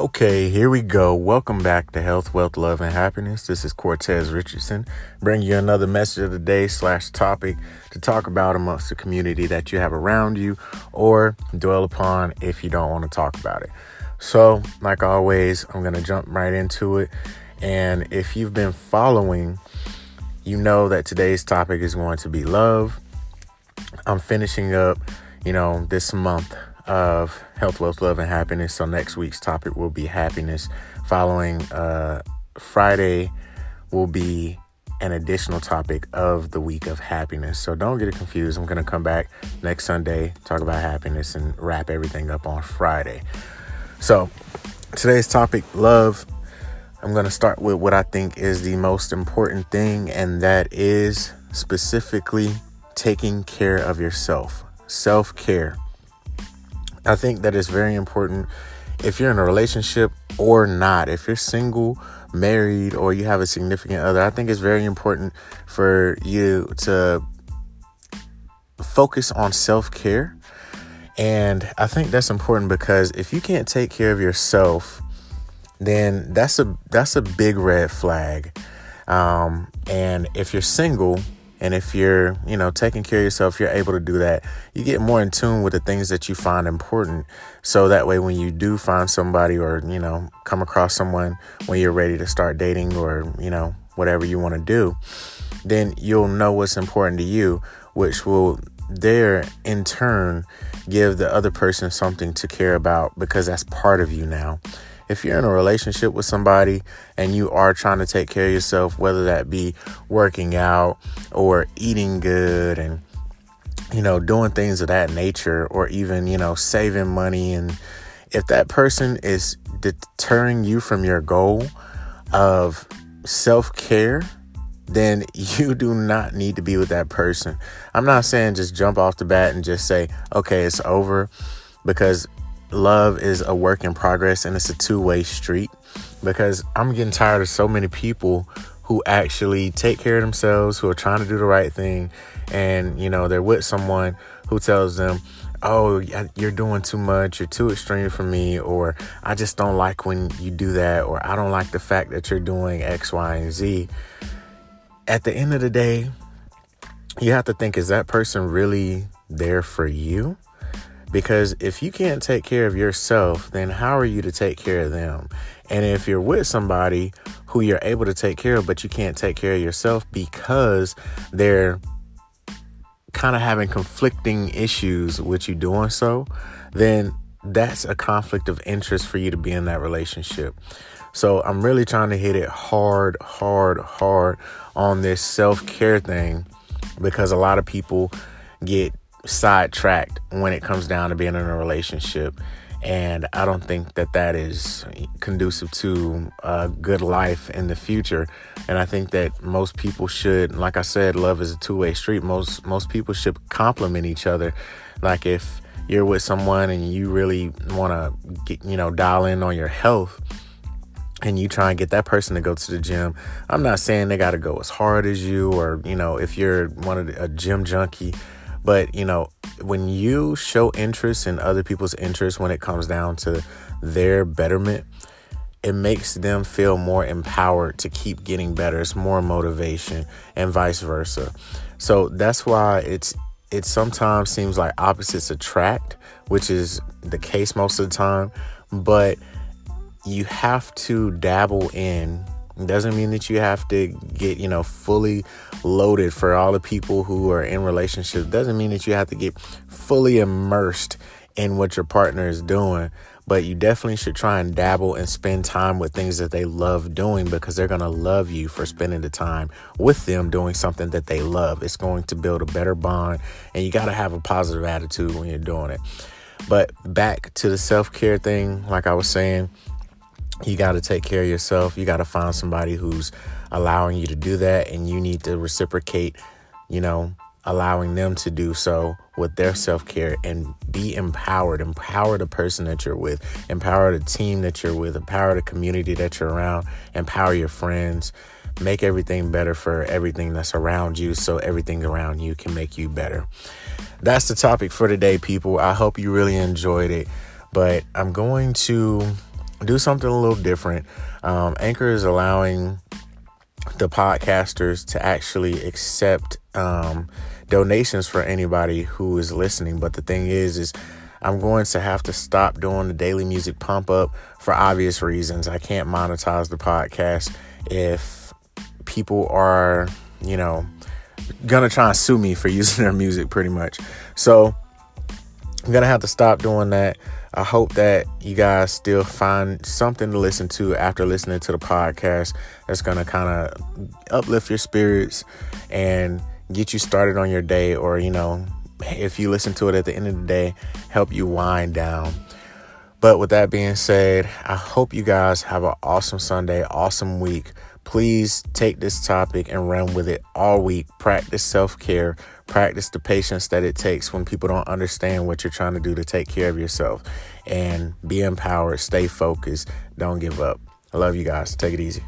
Okay, here we go. Welcome back to Health, Wealth, Love, and Happiness. This is Cortez Richardson, bringing you another message of the day slash topic to talk about amongst the community that you have around you or dwell upon if you don't want to talk about it. So, like always, I'm going to jump right into it. And if you've been following, you know that today's topic is going to be love. I'm finishing up, you know, this month of health, wealth, love, and happiness. So next week's topic will be happiness. Following uh, Friday will be an additional topic of the week of happiness. So don't get it confused. I'm going to come back next Sunday, talk about happiness, and wrap everything up on Friday. So today's topic, love. I'm going to start with what I think is the most important thing, and that is specifically taking care of yourself. Self care. I think that it's very important if you're in a relationship or not. If you're single, married, or you have a significant other, I think it's very important for you to focus on self care. And I think that's important because if you can't take care of yourself, then that's a that's a big red flag. Um, and if you're single, and if you're, you know, taking care of yourself, you're able to do that. You get more in tune with the things that you find important. So that way, when you do find somebody or, you know, come across someone when you're ready to start dating or, you know, whatever you want to do, then you'll know what's important to you, which will there in turn give the other person something to care about because that's part of you now if you're in a relationship with somebody and you are trying to take care of yourself, whether that be working out or eating good and you know, doing things of that nature or even, you know, saving money and if that person is deterring you from your goal of self-care, then you do not need to be with that person. I'm not saying just jump off the bat and just say, "Okay, it's over," because love is a work in progress and it's a two way street because I'm getting tired of so many people who actually take care of themselves, who are trying to do the right thing, and you know, they're with someone who tells them, Oh, you're doing too much, you're too extreme for me, or I just don't like when you do that, or I don't like the fact that you're doing X, Y, and Z. At the end of the day, you have to think is that person really there for you? Because if you can't take care of yourself, then how are you to take care of them? And if you're with somebody who you're able to take care of, but you can't take care of yourself because they're kind of having conflicting issues with you doing so, then that's a conflict of interest for you to be in that relationship. So I'm really trying to hit it hard, hard, hard on this self care thing because a lot of people get sidetracked when it comes down to being in a relationship. And I don't think that that is conducive to a good life in the future. And I think that most people should, like I said, love is a two way street. Most most people should compliment each other. Like if you're with someone and you really want to get, you know, dial in on your health and you try and get that person to go to the gym. I'm not saying they got to go as hard as you or, you know, if you're one of the, a gym junkie, but, you know, when you show interest in other people's interests when it comes down to their betterment, it makes them feel more empowered to keep getting better. It's more motivation and vice versa. So that's why it's it sometimes seems like opposites attract, which is the case most of the time, but you have to dabble in it doesn't mean that you have to get, you know, fully loaded for all the people who are in relationships. It doesn't mean that you have to get fully immersed in what your partner is doing. But you definitely should try and dabble and spend time with things that they love doing because they're going to love you for spending the time with them doing something that they love. It's going to build a better bond, and you got to have a positive attitude when you're doing it. But back to the self care thing, like I was saying, you got to take care of yourself. You got to find somebody who's allowing you to do that, and you need to reciprocate, you know, allowing them to do so with their self care and be empowered. Empower the person that you're with, empower the team that you're with, empower the community that you're around, empower your friends. Make everything better for everything that's around you so everything around you can make you better. That's the topic for today, people. I hope you really enjoyed it. But I'm going to do something a little different. Um, Anchor is allowing the podcasters to actually accept um, donations for anybody who is listening. But the thing is, is I'm going to have to stop doing the daily music pump up for obvious reasons. I can't monetize the podcast if people are, you know, gonna try and sue me for using their music pretty much. So I'm gonna have to stop doing that. I hope that you guys still find something to listen to after listening to the podcast that's gonna kind of uplift your spirits and get you started on your day, or you know, if you listen to it at the end of the day, help you wind down. But with that being said, I hope you guys have an awesome Sunday, awesome week. Please take this topic and run with it all week. Practice self care, practice the patience that it takes when people don't understand what you're trying to do to take care of yourself, and be empowered, stay focused, don't give up. I love you guys. Take it easy.